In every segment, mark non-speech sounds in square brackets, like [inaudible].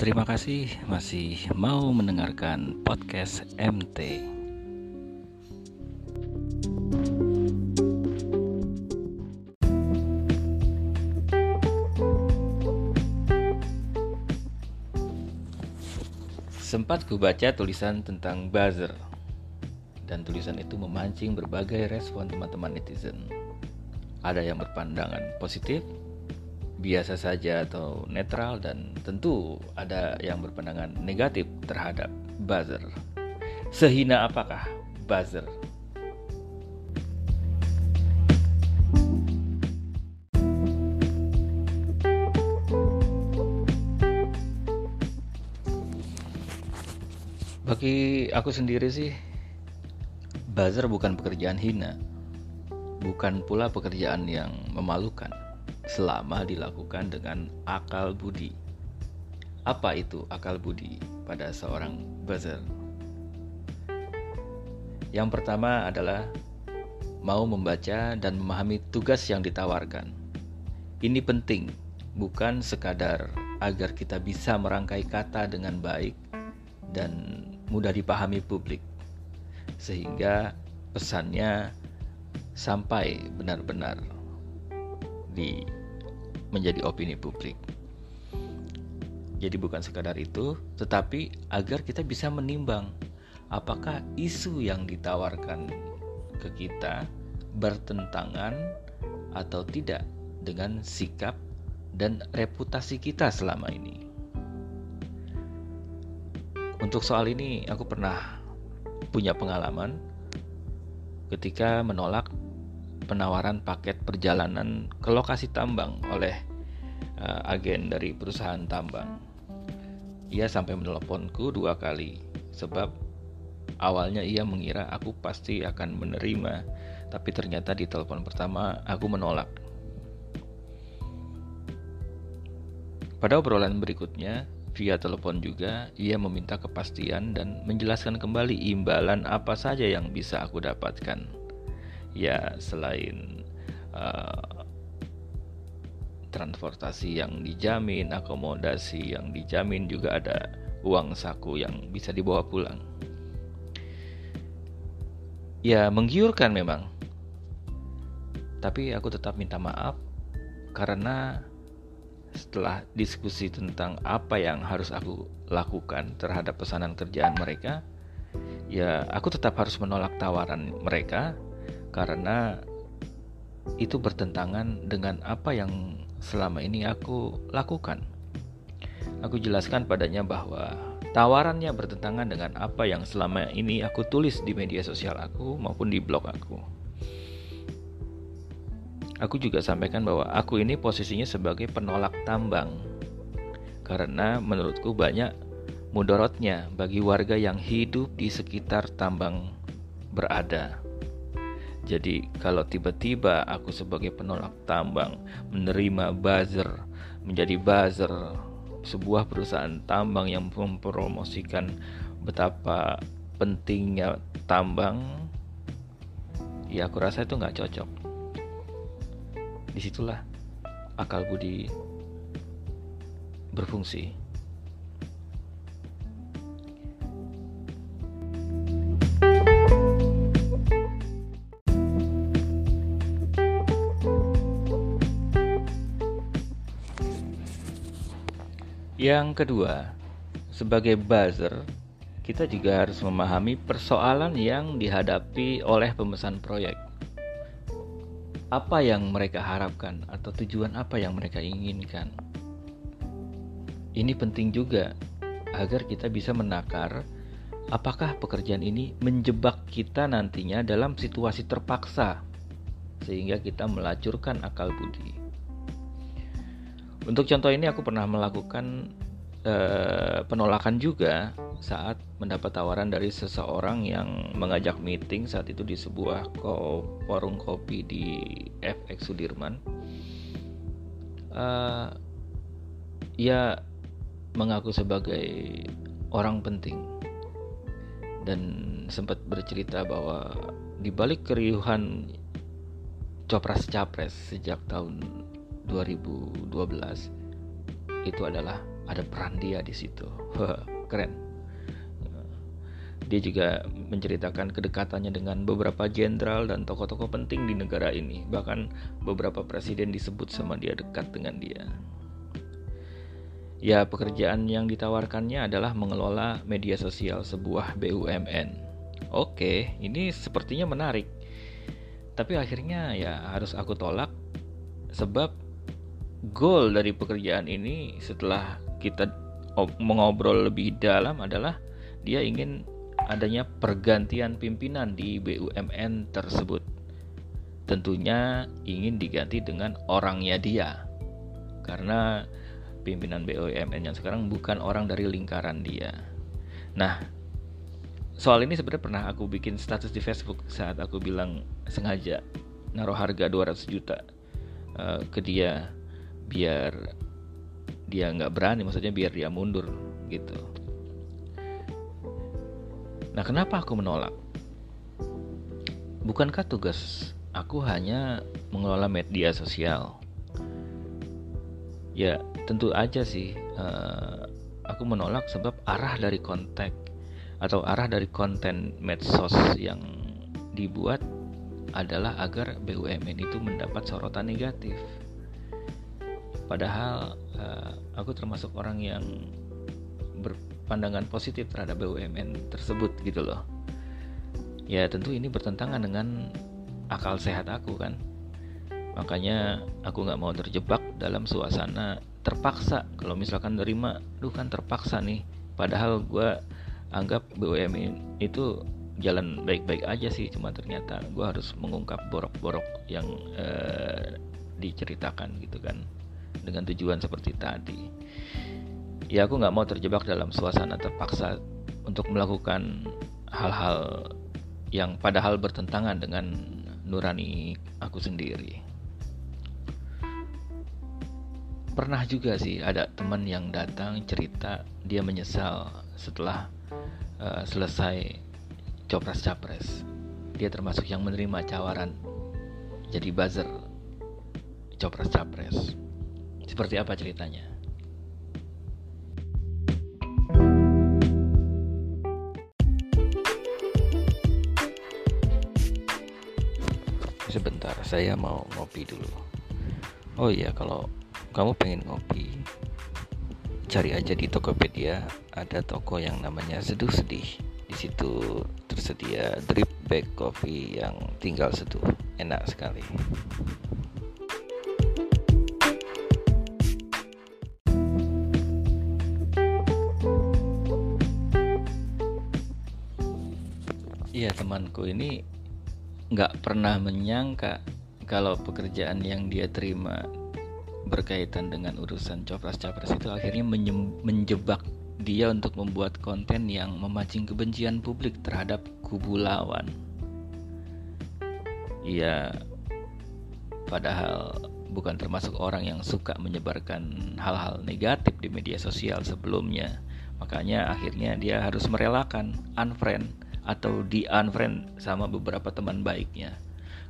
Terima kasih masih mau mendengarkan podcast MT. Sempat ku baca tulisan tentang buzzer dan tulisan itu memancing berbagai respon teman-teman netizen. Ada yang berpandangan positif, biasa saja atau netral dan tentu ada yang berpandangan negatif terhadap buzzer. Sehina apakah buzzer? Bagi aku sendiri sih, buzzer bukan pekerjaan hina, bukan pula pekerjaan yang memalukan selama dilakukan dengan akal budi. Apa itu akal budi pada seorang buzzer? Yang pertama adalah mau membaca dan memahami tugas yang ditawarkan. Ini penting, bukan sekadar agar kita bisa merangkai kata dengan baik dan mudah dipahami publik, sehingga pesannya sampai benar-benar di menjadi opini publik. Jadi bukan sekadar itu, tetapi agar kita bisa menimbang apakah isu yang ditawarkan ke kita bertentangan atau tidak dengan sikap dan reputasi kita selama ini. Untuk soal ini aku pernah punya pengalaman ketika menolak penawaran paket perjalanan ke lokasi tambang oleh uh, agen dari perusahaan tambang. Ia sampai meneleponku dua kali sebab awalnya ia mengira aku pasti akan menerima, tapi ternyata di telepon pertama aku menolak. Pada obrolan berikutnya, via telepon juga, ia meminta kepastian dan menjelaskan kembali imbalan apa saja yang bisa aku dapatkan ya selain uh, transportasi yang dijamin, akomodasi yang dijamin juga ada uang saku yang bisa dibawa pulang. Ya menggiurkan memang. Tapi aku tetap minta maaf karena setelah diskusi tentang apa yang harus aku lakukan terhadap pesanan kerjaan mereka, ya aku tetap harus menolak tawaran mereka karena itu bertentangan dengan apa yang selama ini aku lakukan. Aku jelaskan padanya bahwa tawarannya bertentangan dengan apa yang selama ini aku tulis di media sosial aku maupun di blog aku. Aku juga sampaikan bahwa aku ini posisinya sebagai penolak tambang karena menurutku banyak mudorotnya bagi warga yang hidup di sekitar tambang berada. Jadi kalau tiba-tiba aku sebagai penolak tambang menerima buzzer menjadi buzzer sebuah perusahaan tambang yang mempromosikan betapa pentingnya tambang ya aku rasa itu nggak cocok. Di situlah akal budi berfungsi Yang kedua, sebagai buzzer, kita juga harus memahami persoalan yang dihadapi oleh pemesan proyek. Apa yang mereka harapkan atau tujuan apa yang mereka inginkan. Ini penting juga agar kita bisa menakar apakah pekerjaan ini menjebak kita nantinya dalam situasi terpaksa sehingga kita melacurkan akal budi. Untuk contoh ini aku pernah melakukan uh, penolakan juga saat mendapat tawaran dari seseorang yang mengajak meeting saat itu di sebuah ko warung kopi di FX Sudirman. Uh, ia mengaku sebagai orang penting dan sempat bercerita bahwa di balik keriuhan copras capres sejak tahun 2012 itu adalah ada peran dia di situ. [laughs] Keren. Dia juga menceritakan kedekatannya dengan beberapa jenderal dan tokoh-tokoh penting di negara ini. Bahkan beberapa presiden disebut sama dia dekat dengan dia. Ya, pekerjaan yang ditawarkannya adalah mengelola media sosial sebuah BUMN. Oke, ini sepertinya menarik. Tapi akhirnya ya harus aku tolak sebab goal dari pekerjaan ini setelah kita mengobrol lebih dalam adalah dia ingin adanya pergantian pimpinan di BUMN tersebut. Tentunya ingin diganti dengan orangnya dia. Karena pimpinan BUMN yang sekarang bukan orang dari lingkaran dia. Nah, soal ini sebenarnya pernah aku bikin status di Facebook saat aku bilang sengaja naruh harga 200 juta uh, ke dia biar dia nggak berani maksudnya biar dia mundur gitu Nah, kenapa aku menolak? Bukankah tugas aku hanya mengelola media sosial? Ya, tentu aja sih. Uh, aku menolak sebab arah dari konten atau arah dari konten medsos yang dibuat adalah agar BUMN itu mendapat sorotan negatif. Padahal uh, aku termasuk orang yang ber, pandangan positif terhadap BUMN tersebut gitu loh. Ya tentu ini bertentangan dengan akal sehat aku kan. Makanya aku nggak mau terjebak dalam suasana terpaksa. Kalau misalkan nerima lu kan terpaksa nih. Padahal gue anggap BUMN itu jalan baik-baik aja sih cuma ternyata gue harus mengungkap borok-borok yang eh, diceritakan gitu kan dengan tujuan seperti tadi ya aku nggak mau terjebak dalam suasana terpaksa untuk melakukan hal-hal yang padahal bertentangan dengan nurani aku sendiri. Pernah juga sih ada teman yang datang cerita dia menyesal setelah uh, selesai copras capres. Dia termasuk yang menerima tawaran jadi buzzer copras capres. Seperti apa ceritanya? sebentar saya mau ngopi dulu. Oh iya kalau kamu pengen ngopi cari aja di Tokopedia. Ada toko yang namanya Seduh Sedih. Di situ tersedia drip bag coffee yang tinggal seduh. Enak sekali temanku ini nggak pernah menyangka kalau pekerjaan yang dia terima berkaitan dengan urusan copras capres itu akhirnya menjebak dia untuk membuat konten yang memancing kebencian publik terhadap kubu lawan. Ia padahal bukan termasuk orang yang suka menyebarkan hal-hal negatif di media sosial sebelumnya. Makanya akhirnya dia harus merelakan unfriend atau di unfriend sama beberapa teman baiknya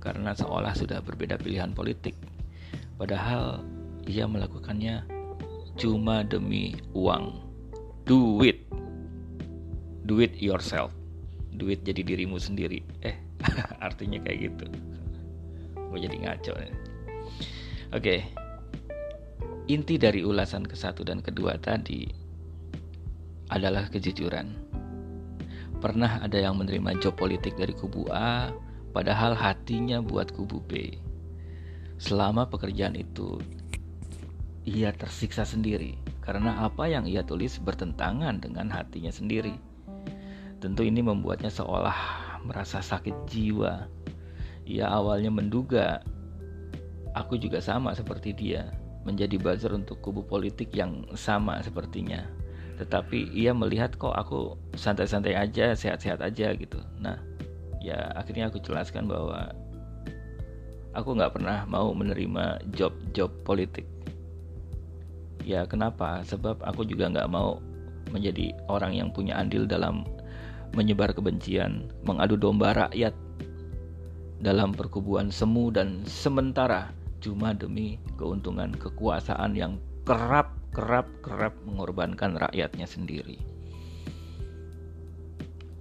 karena seolah sudah berbeda pilihan politik. Padahal ia melakukannya cuma demi uang. Do it. Do it yourself. Do it jadi dirimu sendiri. Eh, [laughs] artinya kayak gitu. Gue jadi ngaco nih. Oke. Okay. Inti dari ulasan ke satu dan kedua tadi adalah kejujuran Pernah ada yang menerima job politik dari kubu A, padahal hatinya buat kubu B. Selama pekerjaan itu, ia tersiksa sendiri karena apa yang ia tulis bertentangan dengan hatinya sendiri. Tentu ini membuatnya seolah merasa sakit jiwa. Ia awalnya menduga aku juga sama seperti dia, menjadi buzzer untuk kubu politik yang sama sepertinya tetapi ia melihat kok aku santai-santai aja sehat-sehat aja gitu. Nah ya akhirnya aku jelaskan bahwa aku nggak pernah mau menerima job-job politik. Ya kenapa? Sebab aku juga nggak mau menjadi orang yang punya andil dalam menyebar kebencian mengadu domba rakyat dalam perkubuan semu dan sementara cuma demi keuntungan kekuasaan yang kerap kerap-kerap mengorbankan rakyatnya sendiri.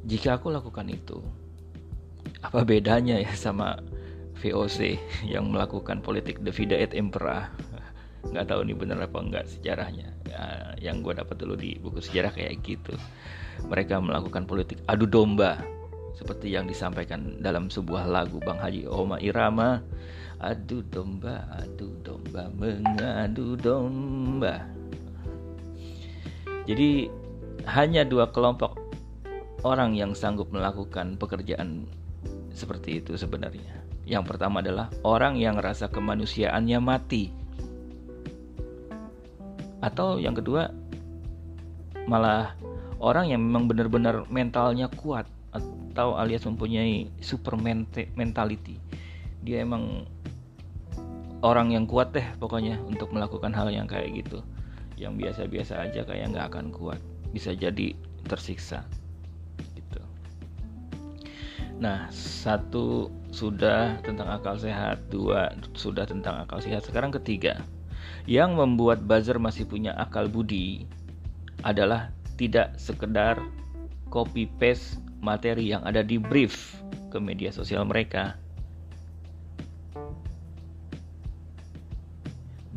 Jika aku lakukan itu, apa bedanya ya sama VOC yang melakukan politik divide et impera? Nggak tahu nih benar apa enggak sejarahnya. Ya, yang gue dapat dulu di buku sejarah kayak gitu. Mereka melakukan politik adu domba seperti yang disampaikan dalam sebuah lagu Bang Haji Oma Irama adu domba adu domba mengadu domba jadi hanya dua kelompok orang yang sanggup melakukan pekerjaan seperti itu sebenarnya. Yang pertama adalah orang yang rasa kemanusiaannya mati. Atau yang kedua malah orang yang memang benar-benar mentalnya kuat atau alias mempunyai super mentality. Dia emang orang yang kuat deh pokoknya untuk melakukan hal yang kayak gitu yang biasa-biasa aja kayak nggak akan kuat. Bisa jadi tersiksa. Gitu. Nah satu sudah tentang akal sehat dua sudah tentang akal sehat. Sekarang ketiga. Yang membuat buzzer masih punya akal budi adalah tidak sekedar copy paste materi yang ada di brief ke media sosial mereka.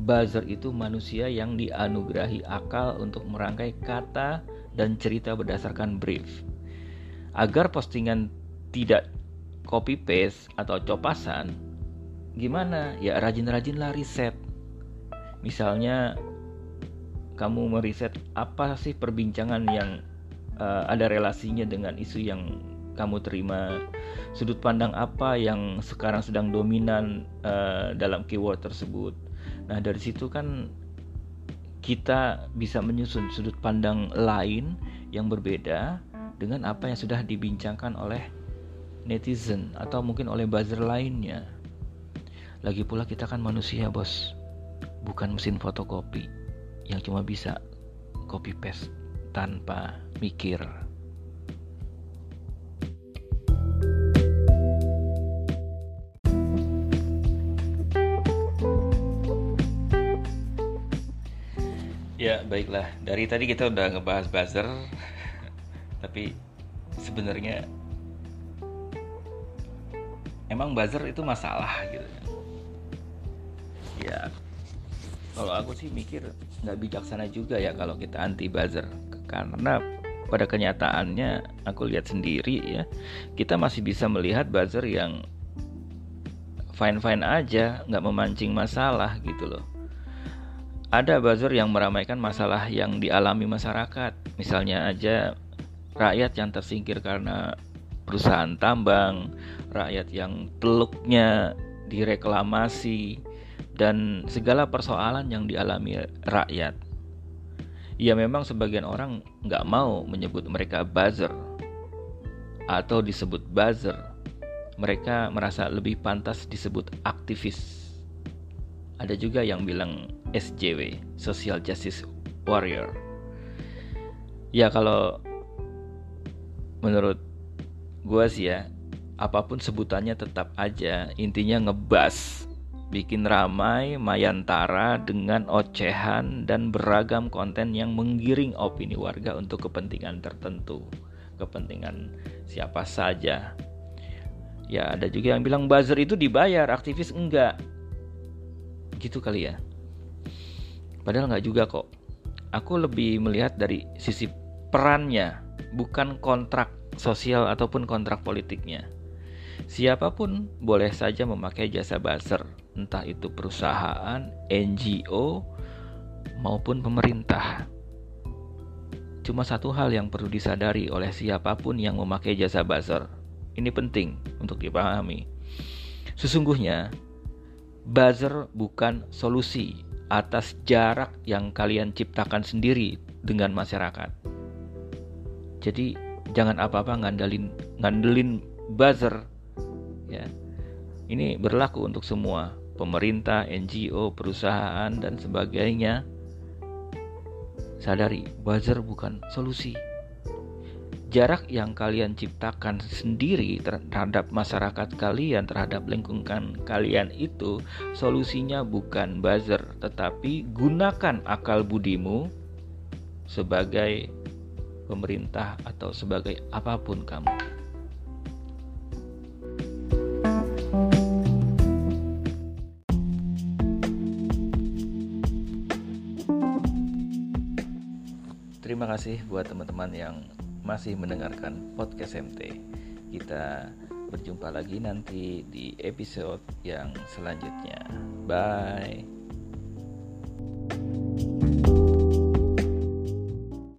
Buzzer itu manusia yang dianugerahi akal untuk merangkai kata dan cerita berdasarkan brief. Agar postingan tidak copy paste atau copasan, gimana? Ya rajin-rajinlah riset. Misalnya kamu meriset apa sih perbincangan yang uh, ada relasinya dengan isu yang kamu terima sudut pandang apa yang sekarang sedang dominan uh, dalam keyword tersebut nah dari situ kan kita bisa menyusun sudut pandang lain yang berbeda dengan apa yang sudah dibincangkan oleh netizen atau mungkin oleh buzzer lainnya lagi pula kita kan manusia bos bukan mesin fotokopi yang cuma bisa copy paste tanpa mikir. Baiklah. Dari tadi kita udah ngebahas buzzer, [laughs] tapi sebenarnya emang buzzer itu masalah gitu. Ya, kalau aku sih mikir nggak bijaksana juga ya kalau kita anti buzzer karena pada kenyataannya aku lihat sendiri ya kita masih bisa melihat buzzer yang fine fine aja nggak memancing masalah gitu loh ada buzzer yang meramaikan masalah yang dialami masyarakat misalnya aja rakyat yang tersingkir karena perusahaan tambang rakyat yang teluknya direklamasi dan segala persoalan yang dialami rakyat Ya memang sebagian orang nggak mau menyebut mereka buzzer atau disebut buzzer. Mereka merasa lebih pantas disebut aktivis. Ada juga yang bilang SJW, Social Justice Warrior. Ya kalau menurut gue sih ya, apa pun sebutannya tetap aja intinya ngebas bikin ramai Mayantara dengan ocehan dan beragam konten yang menggiring opini warga untuk kepentingan tertentu, kepentingan siapa saja. Ya ada juga yang bilang buzzer itu dibayar, aktivis enggak. Gitu kali ya. Padahal nggak juga kok. Aku lebih melihat dari sisi perannya, bukan kontrak sosial ataupun kontrak politiknya. Siapa pun boleh saja memakai jasa buzzer, entah itu perusahaan, NGO, maupun pemerintah. Cuma satu hal yang perlu disadari oleh siapa pun yang memakai jasa buzzer. Ini penting untuk dipahami. Sesungguhnya, buzzer bukan solusi atas jarak yang kalian ciptakan sendiri dengan masyarakat. Jadi, jangan apa-apa ngandelin ngandelin buzzer ya. Ini berlaku untuk semua pemerintah NGO perusahaan dan sebagainya. Sadari buzzer bukan solusi jarak yang kalian ciptakan sendiri terhadap masyarakat kalian, terhadap lingkungan kalian itu solusinya bukan buzzer, tetapi gunakan akal budimu sebagai pemerintah atau sebagai apa pun kamu. Terima kasih buat teman-teman yang masih mendengarkan podcast MT. Kita berjumpa lagi nanti di episode yang selanjutnya. Bye.